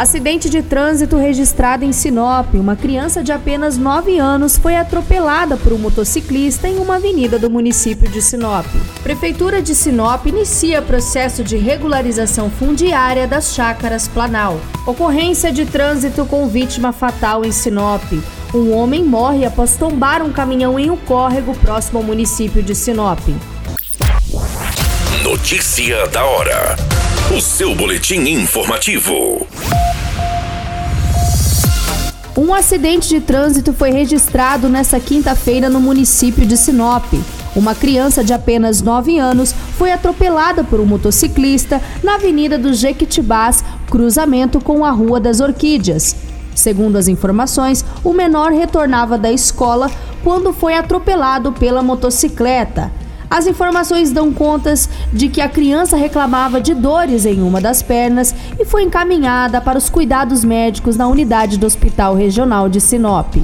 Acidente de trânsito registrado em Sinop. Uma criança de apenas 9 anos foi atropelada por um motociclista em uma avenida do município de Sinop. Prefeitura de Sinop inicia processo de regularização fundiária das chácaras Planal. Ocorrência de trânsito com vítima fatal em Sinop. Um homem morre após tombar um caminhão em um córrego próximo ao município de Sinop. Notícia da hora. O seu boletim informativo. Um acidente de trânsito foi registrado nesta quinta-feira no município de Sinop. Uma criança de apenas 9 anos foi atropelada por um motociclista na Avenida dos Jequitibás, cruzamento com a Rua das Orquídeas. Segundo as informações, o menor retornava da escola quando foi atropelado pela motocicleta. As informações dão contas de que a criança reclamava de dores em uma das pernas e foi encaminhada para os cuidados médicos na unidade do Hospital Regional de Sinop.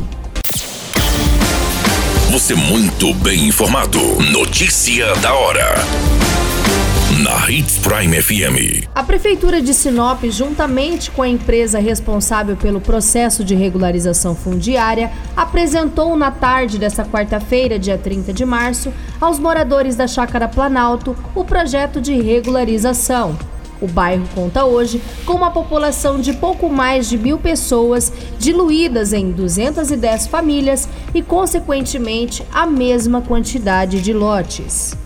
Você muito bem informado. Notícia da hora na Hits Prime FM. A Prefeitura de Sinop, juntamente com a empresa responsável pelo processo de regularização fundiária, apresentou na tarde desta quarta-feira, dia 30 de março, aos moradores da Chácara Planalto o projeto de regularização. O bairro conta hoje com uma população de pouco mais de mil pessoas, diluídas em 210 famílias e, consequentemente, a mesma quantidade de lotes.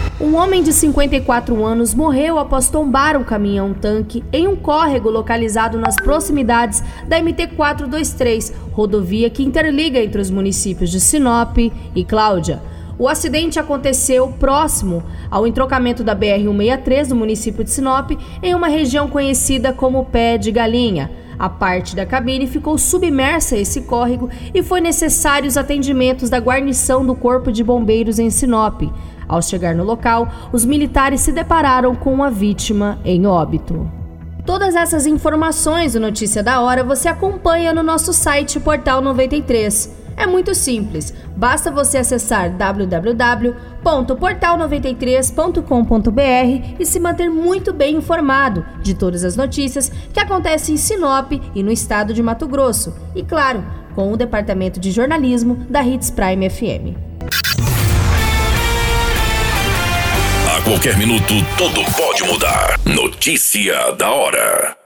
Um homem de 54 anos morreu após tombar um caminhão-tanque em um córrego localizado nas proximidades da MT-423, rodovia que interliga entre os municípios de Sinop e Cláudia. O acidente aconteceu próximo ao entrocamento da BR-163 do município de Sinop, em uma região conhecida como Pé de Galinha. A parte da cabine ficou submersa a esse córrego e foi necessário os atendimentos da guarnição do Corpo de Bombeiros em Sinop. Ao chegar no local, os militares se depararam com a vítima em óbito. Todas essas informações do Notícia da Hora você acompanha no nosso site Portal 93. É muito simples, basta você acessar www.portal93.com.br e se manter muito bem informado de todas as notícias que acontecem em Sinop e no estado de Mato Grosso. E claro, com o departamento de jornalismo da Hits Prime FM. A qualquer minuto, tudo pode mudar. Notícia da hora.